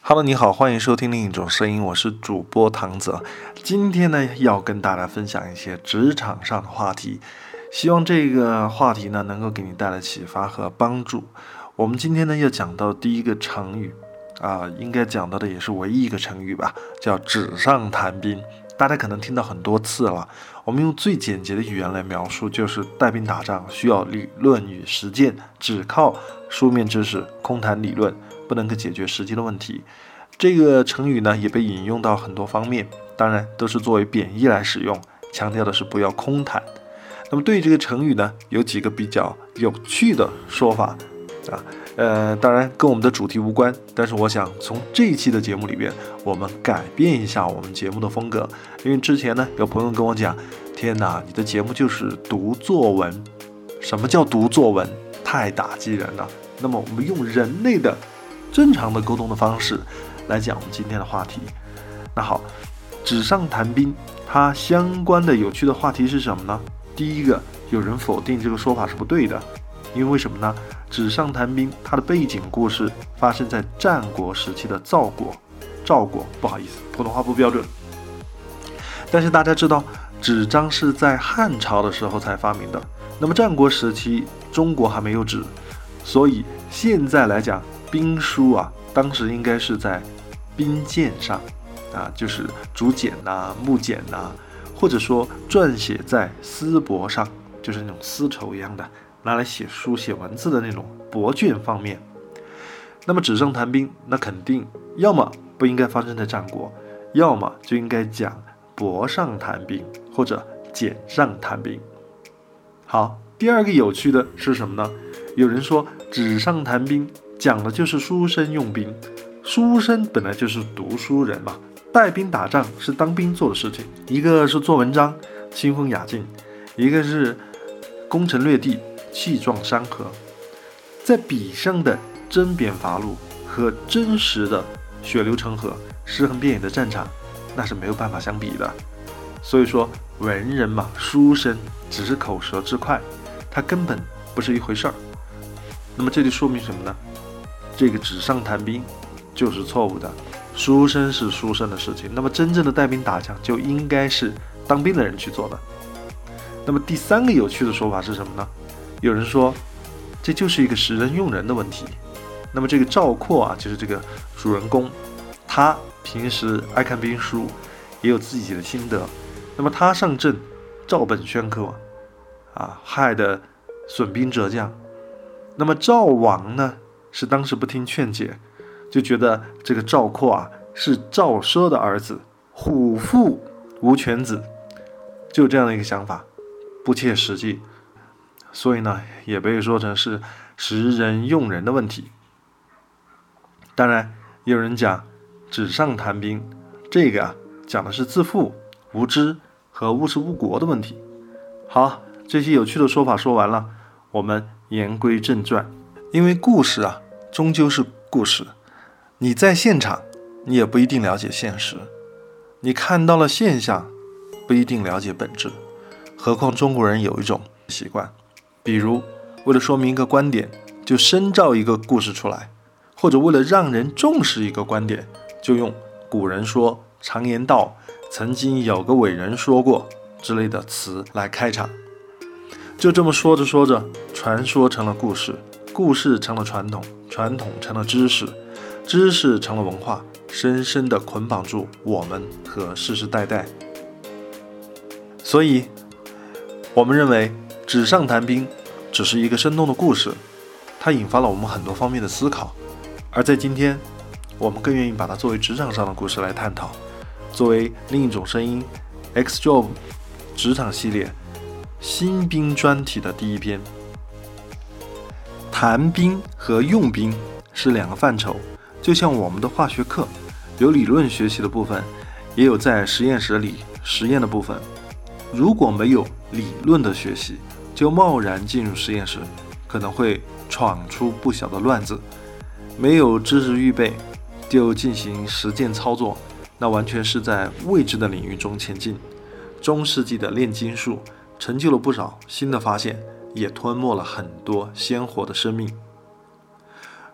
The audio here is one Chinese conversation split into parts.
Hello，你好，欢迎收听另一种声音，我是主播唐泽。今天呢，要跟大家分享一些职场上的话题，希望这个话题呢能够给你带来启发和帮助。我们今天呢要讲到第一个成语啊，应该讲到的也是唯一一个成语吧，叫纸上谈兵。大家可能听到很多次了。我们用最简洁的语言来描述，就是带兵打仗需要理论与实践，只靠书面知识、空谈理论。不能够解决实际的问题，这个成语呢也被引用到很多方面，当然都是作为贬义来使用，强调的是不要空谈。那么对于这个成语呢，有几个比较有趣的说法啊，呃，当然跟我们的主题无关，但是我想从这一期的节目里边，我们改变一下我们节目的风格，因为之前呢有朋友跟我讲，天哪，你的节目就是读作文，什么叫读作文？太打击人了。那么我们用人类的。正常的沟通的方式来讲我们今天的话题。那好，纸上谈兵，它相关的有趣的话题是什么呢？第一个，有人否定这个说法是不对的，因为为什么呢？纸上谈兵，它的背景故事发生在战国时期的赵国。赵国，不好意思，普通话不标准。但是大家知道，纸张是在汉朝的时候才发明的。那么战国时期，中国还没有纸，所以现在来讲。兵书啊，当时应该是在兵舰上啊，就是竹简呐、木简呐，或者说撰写在丝帛上，就是那种丝绸一样的，拿来写书写文字的那种帛卷方面。那么纸上谈兵，那肯定要么不应该发生在战国，要么就应该讲帛上谈兵或者简上谈兵。好，第二个有趣的是什么呢？有人说纸上谈兵。讲的就是书生用兵，书生本来就是读书人嘛，带兵打仗是当兵做的事情。一个是做文章，清风雅静；一个是攻城略地，气壮山河。在笔上的针砭伐戮和真实的血流成河、尸横遍野的战场，那是没有办法相比的。所以说，文人嘛，书生只是口舌之快，他根本不是一回事儿。那么这就说明什么呢？这个纸上谈兵就是错误的，书生是书生的事情。那么真正的带兵打仗就应该是当兵的人去做的。那么第三个有趣的说法是什么呢？有人说这就是一个识人用人的问题。那么这个赵括啊，就是这个主人公，他平时爱看兵书，也有自己的心得。那么他上阵，照本宣科，啊，害得损兵折将。那么赵王呢？是当时不听劝解，就觉得这个赵括啊是赵奢的儿子，虎父无犬子，就这样的一个想法，不切实际，所以呢也被说成是识人用人的问题。当然也，有人讲纸上谈兵，这个啊讲的是自负、无知和无事误国的问题。好，这些有趣的说法说完了，我们言归正传，因为故事啊。终究是故事，你在现场，你也不一定了解现实；你看到了现象，不一定了解本质。何况中国人有一种习惯，比如为了说明一个观点，就深造一个故事出来；或者为了让人重视一个观点，就用古人说、常言道、曾经有个伟人说过之类的词来开场。就这么说着说着，传说成了故事，故事成了传统。传统成了知识，知识成了文化，深深地捆绑住我们和世世代代。所以，我们认为纸上谈兵只是一个生动的故事，它引发了我们很多方面的思考。而在今天，我们更愿意把它作为职场上的故事来探讨，作为另一种声音，X Job 职场系列新兵专题的第一篇。谈兵和用兵是两个范畴，就像我们的化学课，有理论学习的部分，也有在实验室里实验的部分。如果没有理论的学习，就贸然进入实验室，可能会闯出不小的乱子。没有知识预备就进行实践操作，那完全是在未知的领域中前进。中世纪的炼金术成就了不少新的发现。也吞没了很多鲜活的生命。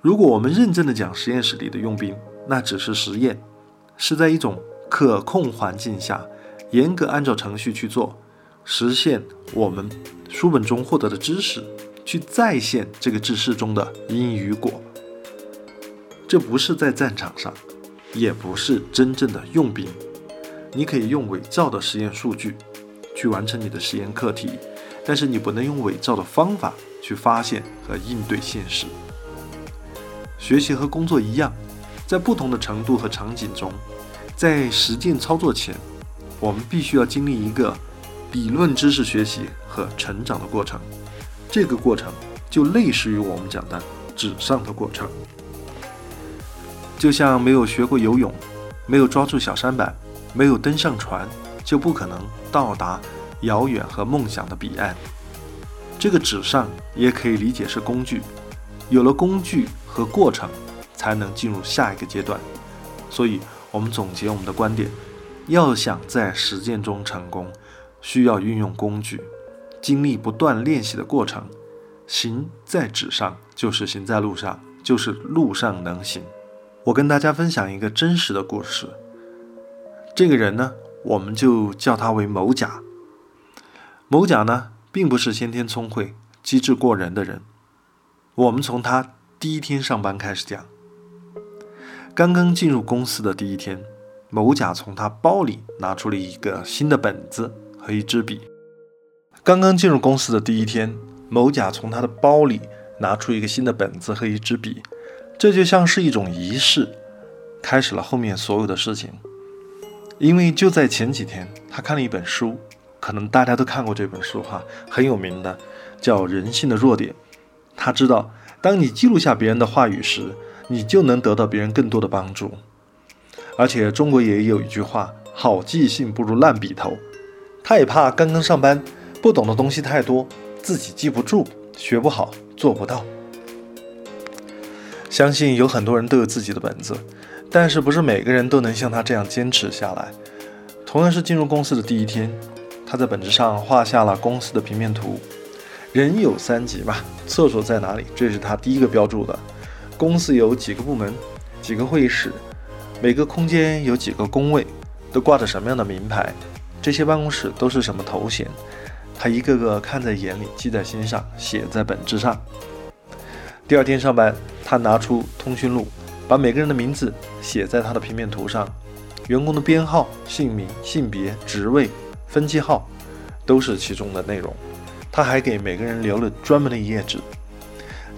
如果我们认真的讲实验室里的用兵，那只是实验，是在一种可控环境下，严格按照程序去做，实现我们书本中获得的知识，去再现这个知识中的因与果。这不是在战场上，也不是真正的用兵。你可以用伪造的实验数据去完成你的实验课题，但是你不能用伪造的方法去发现和应对现实。学习和工作一样，在不同的程度和场景中，在实践操作前，我们必须要经历一个理论知识学习和成长的过程。这个过程就类似于我们讲的纸上的过程。就像没有学过游泳，没有抓住小舢板，没有登上船，就不可能到达遥远和梦想的彼岸。这个纸上也可以理解是工具，有了工具和过程，才能进入下一个阶段。所以，我们总结我们的观点：要想在实践中成功，需要运用工具，经历不断练习的过程。行在纸上，就是行在路上，就是路上能行。我跟大家分享一个真实的故事。这个人呢，我们就叫他为某甲。某甲呢，并不是先天聪慧、机智过人的人。我们从他第一天上班开始讲。刚刚进入公司的第一天，某甲从他包里拿出了一个新的本子和一支笔。刚刚进入公司的第一天，某甲从他的包里拿出一个新的本子和一支笔。这就像是一种仪式，开始了后面所有的事情。因为就在前几天，他看了一本书，可能大家都看过这本书哈，很有名的，叫《人性的弱点》。他知道，当你记录下别人的话语时，你就能得到别人更多的帮助。而且中国也有一句话：“好记性不如烂笔头。”他也怕刚刚上班，不懂的东西太多，自己记不住，学不好，做不到。相信有很多人都有自己的本子，但是不是每个人都能像他这样坚持下来。同样是进入公司的第一天，他在本子上画下了公司的平面图。人有三急嘛，厕所在哪里？这是他第一个标注的。公司有几个部门，几个会议室，每个空间有几个工位，都挂着什么样的名牌？这些办公室都是什么头衔？他一个个看在眼里，记在心上，写在本子上。第二天上班，他拿出通讯录，把每个人的名字写在他的平面图上，员工的编号、姓名、性别、职位、分机号，都是其中的内容。他还给每个人留了专门的一页纸。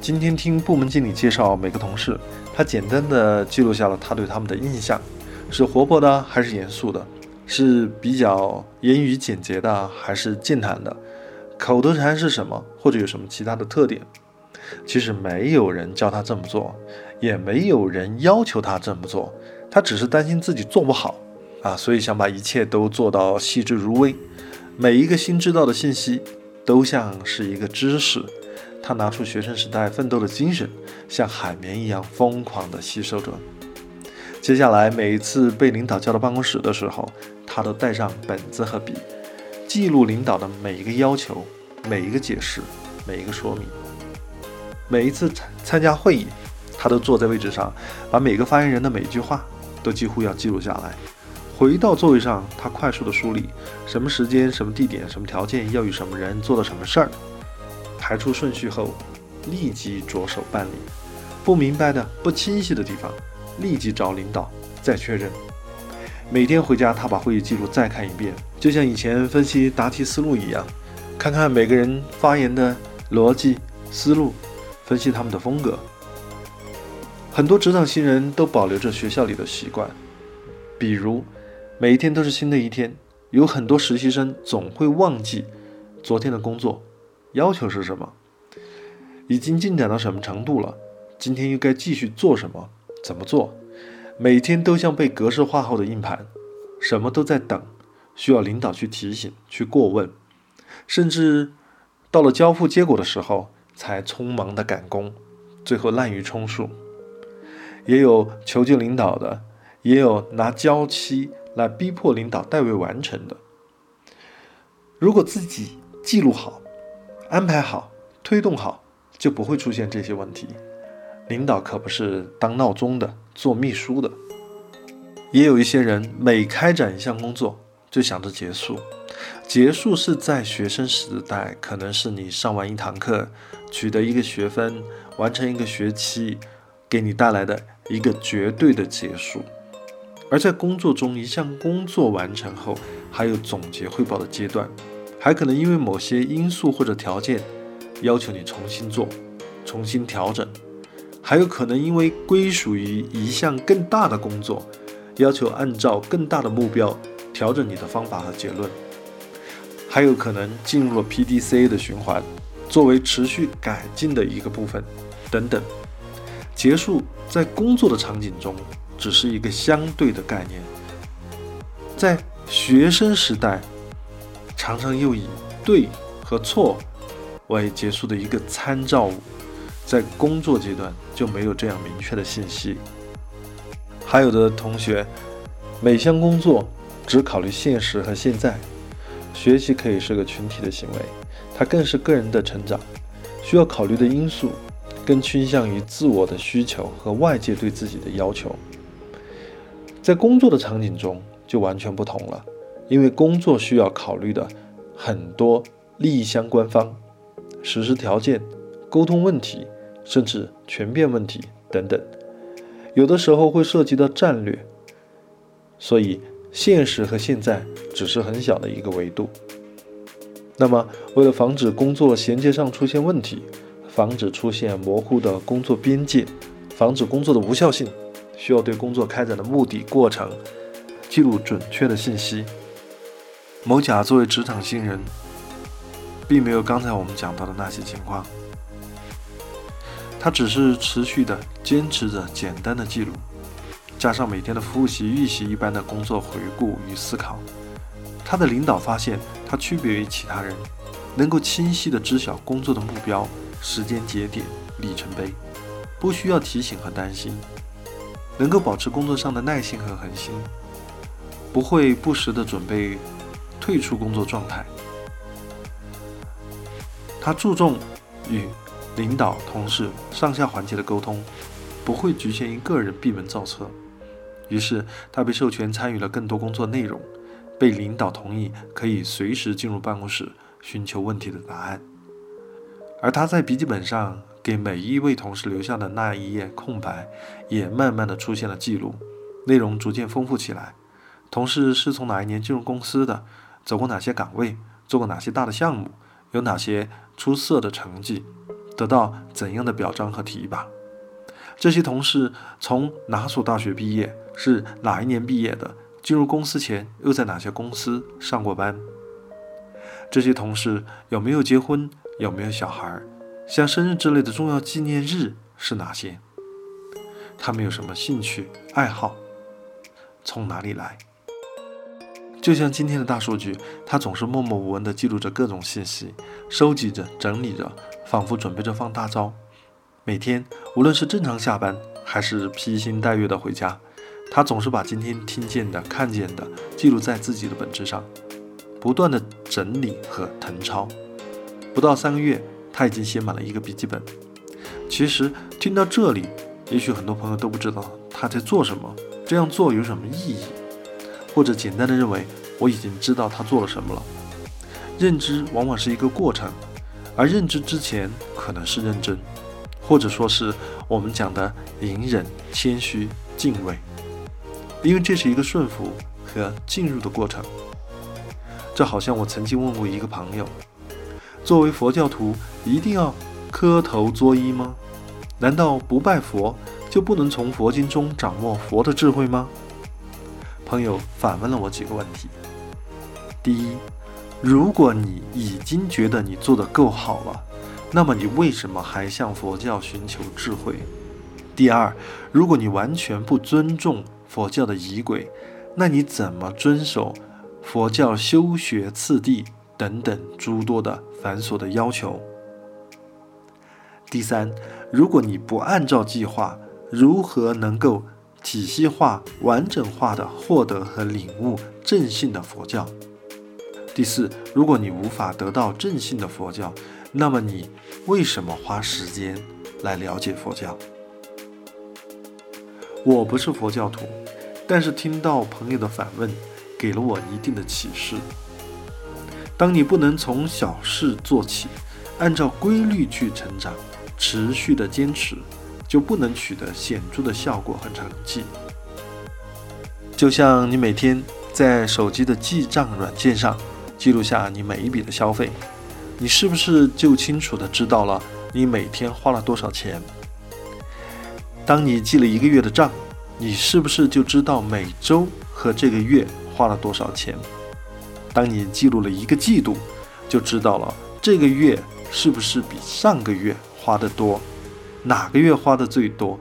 今天听部门经理介绍每个同事，他简单的记录下了他对他们的印象：是活泼的还是严肃的？是比较言语简洁的还是健谈的？口头禅是什么？或者有什么其他的特点？其实没有人教他这么做，也没有人要求他这么做，他只是担心自己做不好啊，所以想把一切都做到细致入微。每一个新知道的信息都像是一个知识，他拿出学生时代奋斗的精神，像海绵一样疯狂地吸收着。接下来每一次被领导叫到办公室的时候，他都带上本子和笔，记录领导的每一个要求、每一个解释、每一个说明。每一次参参加会议，他都坐在位置上，把每个发言人的每一句话都几乎要记录下来。回到座位上，他快速的梳理什么时间、什么地点、什么条件要与什么人做的什么事儿，排出顺序后，立即着手办理。不明白的、不清晰的地方，立即找领导再确认。每天回家，他把会议记录再看一遍，就像以前分析答题思路一样，看看每个人发言的逻辑思路。分析他们的风格，很多职场新人都保留着学校里的习惯，比如每一天都是新的一天。有很多实习生总会忘记昨天的工作要求是什么，已经进展到什么程度了，今天又该继续做什么，怎么做？每天都像被格式化后的硬盘，什么都在等，需要领导去提醒、去过问，甚至到了交付结果的时候。才匆忙的赶工，最后滥竽充数。也有求救领导的，也有拿交期来逼迫领导代为完成的。如果自己记录好、安排好、推动好，就不会出现这些问题。领导可不是当闹钟的，做秘书的。也有一些人每开展一项工作就想着结束，结束是在学生时代，可能是你上完一堂课，取得一个学分，完成一个学期，给你带来的一个绝对的结束。而在工作中，一项工作完成后，还有总结汇报的阶段，还可能因为某些因素或者条件，要求你重新做，重新调整，还有可能因为归属于一项更大的工作。要求按照更大的目标调整你的方法和结论，还有可能进入了 PDCA 的循环，作为持续改进的一个部分，等等。结束在工作的场景中只是一个相对的概念，在学生时代，常常又以对和错为结束的一个参照物，在工作阶段就没有这样明确的信息。还有的同学，每项工作只考虑现实和现在。学习可以是个群体的行为，它更是个人的成长，需要考虑的因素更倾向于自我的需求和外界对自己的要求。在工作的场景中就完全不同了，因为工作需要考虑的很多利益相关方、实施条件、沟通问题，甚至权变问题等等。有的时候会涉及到战略，所以现实和现在只是很小的一个维度。那么，为了防止工作衔接上出现问题，防止出现模糊的工作边界，防止工作的无效性，需要对工作开展的目的、过程记录准确的信息。某甲作为职场新人，并没有刚才我们讲到的那些情况。他只是持续的坚持着简单的记录，加上每天的复习、预习一般的工作回顾与思考。他的领导发现他区别于其他人，能够清晰的知晓工作的目标、时间节点、里程碑，不需要提醒和担心，能够保持工作上的耐心和恒心，不会不时的准备退出工作状态。他注重与。领导、同事、上下环节的沟通不会局限于个人闭门造车，于是他被授权参与了更多工作内容，被领导同意可以随时进入办公室寻求问题的答案。而他在笔记本上给每一位同事留下的那一页空白，也慢慢的出现了记录，内容逐渐丰富起来。同事是从哪一年进入公司的，走过哪些岗位，做过哪些大的项目，有哪些出色的成绩。得到怎样的表彰和提拔？这些同事从哪所大学毕业？是哪一年毕业的？进入公司前又在哪些公司上过班？这些同事有没有结婚？有没有小孩？像生日之类的重要纪念日是哪些？他们有什么兴趣爱好？从哪里来？就像今天的大数据，他总是默默无闻地记录着各种信息，收集着，整理着。仿佛准备着放大招，每天无论是正常下班，还是披星戴月的回家，他总是把今天听见的、看见的记录在自己的本子上，不断的整理和誊抄。不到三个月，他已经写满了一个笔记本。其实听到这里，也许很多朋友都不知道他在做什么，这样做有什么意义，或者简单的认为我已经知道他做了什么了。认知往往是一个过程。而认知之前可能是认真，或者说是我们讲的隐忍、谦虚、敬畏，因为这是一个顺服和进入的过程。这好像我曾经问过一个朋友：作为佛教徒，一定要磕头作揖吗？难道不拜佛就不能从佛经中掌握佛的智慧吗？朋友反问了我几个问题：第一。如果你已经觉得你做得够好了，那么你为什么还向佛教寻求智慧？第二，如果你完全不尊重佛教的仪轨，那你怎么遵守佛教修学次第等等诸多的繁琐的要求？第三，如果你不按照计划，如何能够体系化、完整化的获得和领悟正信的佛教？第四，如果你无法得到正信的佛教，那么你为什么花时间来了解佛教？我不是佛教徒，但是听到朋友的反问，给了我一定的启示。当你不能从小事做起，按照规律去成长，持续的坚持，就不能取得显著的效果和成绩。就像你每天在手机的记账软件上记录下你每一笔的消费，你是不是就清楚的知道了你每天花了多少钱？当你记了一个月的账，你是不是就知道每周和这个月花了多少钱？当你记录了一个季度，就知道了这个月是不是比上个月花的多，哪个月花的最多。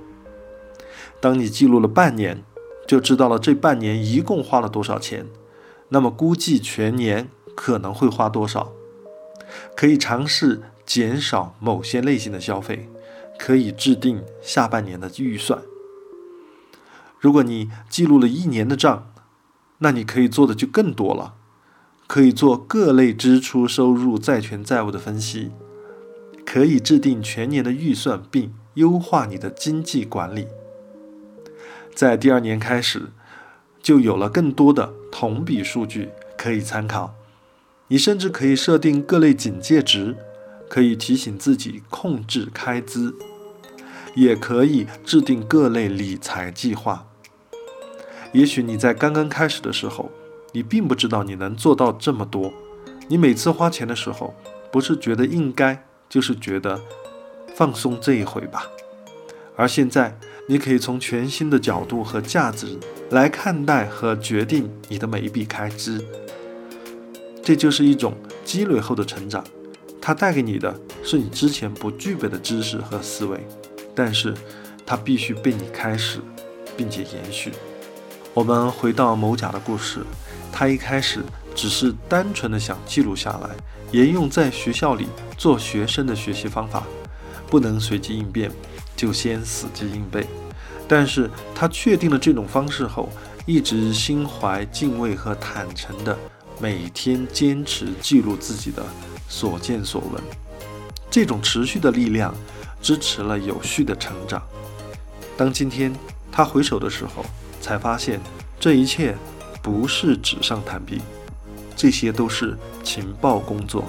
当你记录了半年，就知道了这半年一共花了多少钱，那么估计全年可能会花多少。可以尝试减少某些类型的消费，可以制定下半年的预算。如果你记录了一年的账，那你可以做的就更多了。可以做各类支出、收入、债权、债务的分析，可以制定全年的预算，并优化你的经济管理。在第二年开始，就有了更多的同比数据可以参考。你甚至可以设定各类警戒值，可以提醒自己控制开支，也可以制定各类理财计划。也许你在刚刚开始的时候。你并不知道你能做到这么多。你每次花钱的时候，不是觉得应该，就是觉得放松这一回吧。而现在，你可以从全新的角度和价值来看待和决定你的每一笔开支。这就是一种积累后的成长，它带给你的是你之前不具备的知识和思维，但是它必须被你开始，并且延续。我们回到某甲的故事。他一开始只是单纯的想记录下来，沿用在学校里做学生的学习方法，不能随机应变，就先死记硬背。但是他确定了这种方式后，一直心怀敬畏和坦诚的每天坚持记录自己的所见所闻。这种持续的力量支持了有序的成长。当今天他回首的时候，才发现这一切。不是纸上谈兵，这些都是情报工作。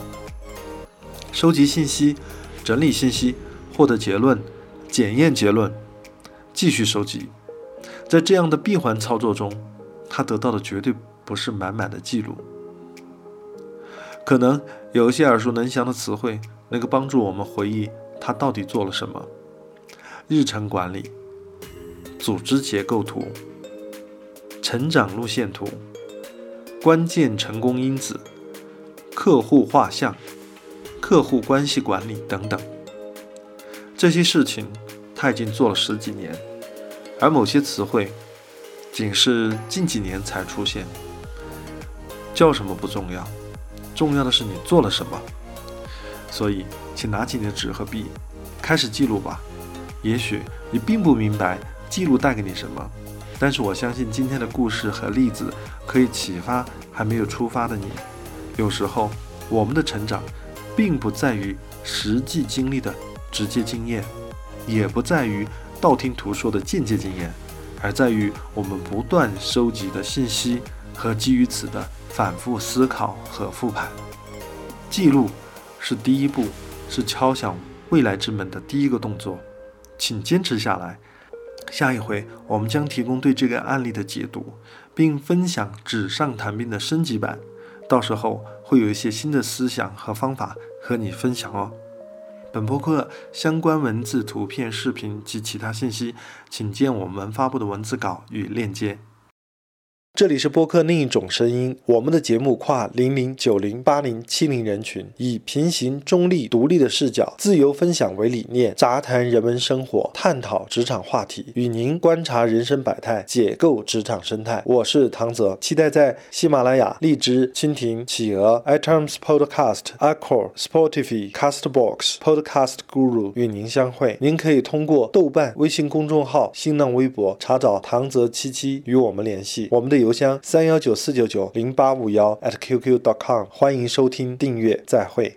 收集信息、整理信息、获得结论、检验结论、继续收集，在这样的闭环操作中，他得到的绝对不是满满的记录。可能有一些耳熟能详的词汇，能够帮助我们回忆他到底做了什么：日程管理、组织结构图。成长路线图、关键成功因子、客户画像、客户关系管理等等，这些事情他已经做了十几年，而某些词汇仅是近几年才出现。叫什么不重要，重要的是你做了什么。所以，请拿起你的纸和笔，开始记录吧。也许你并不明白记录带给你什么。但是我相信今天的故事和例子可以启发还没有出发的你。有时候我们的成长，并不在于实际经历的直接经验，也不在于道听途说的间接经验，而在于我们不断收集的信息和基于此的反复思考和复盘。记录是第一步，是敲响未来之门的第一个动作，请坚持下来。下一回，我们将提供对这个案例的解读，并分享纸上谈兵的升级版。到时候会有一些新的思想和方法和你分享哦。本播客相关文字、图片、视频及其他信息，请见我们发布的文字稿与链接。这里是播客另一种声音。我们的节目跨零零九零八零七零人群，以平行、中立、独立的视角，自由分享为理念，杂谈人文生活，探讨职场话题，与您观察人生百态，解构职场生态。我是唐泽，期待在喜马拉雅、荔枝、蜻蜓、企鹅、iTunes Podcast、Acor、Spotify、Castbox、Podcast Guru 与您相会。您可以通过豆瓣微信公众号、新浪微博查找唐泽七七与我们联系。我们的邮箱三幺九四九九零八五幺 at @qq.com，欢迎收听订阅，再会。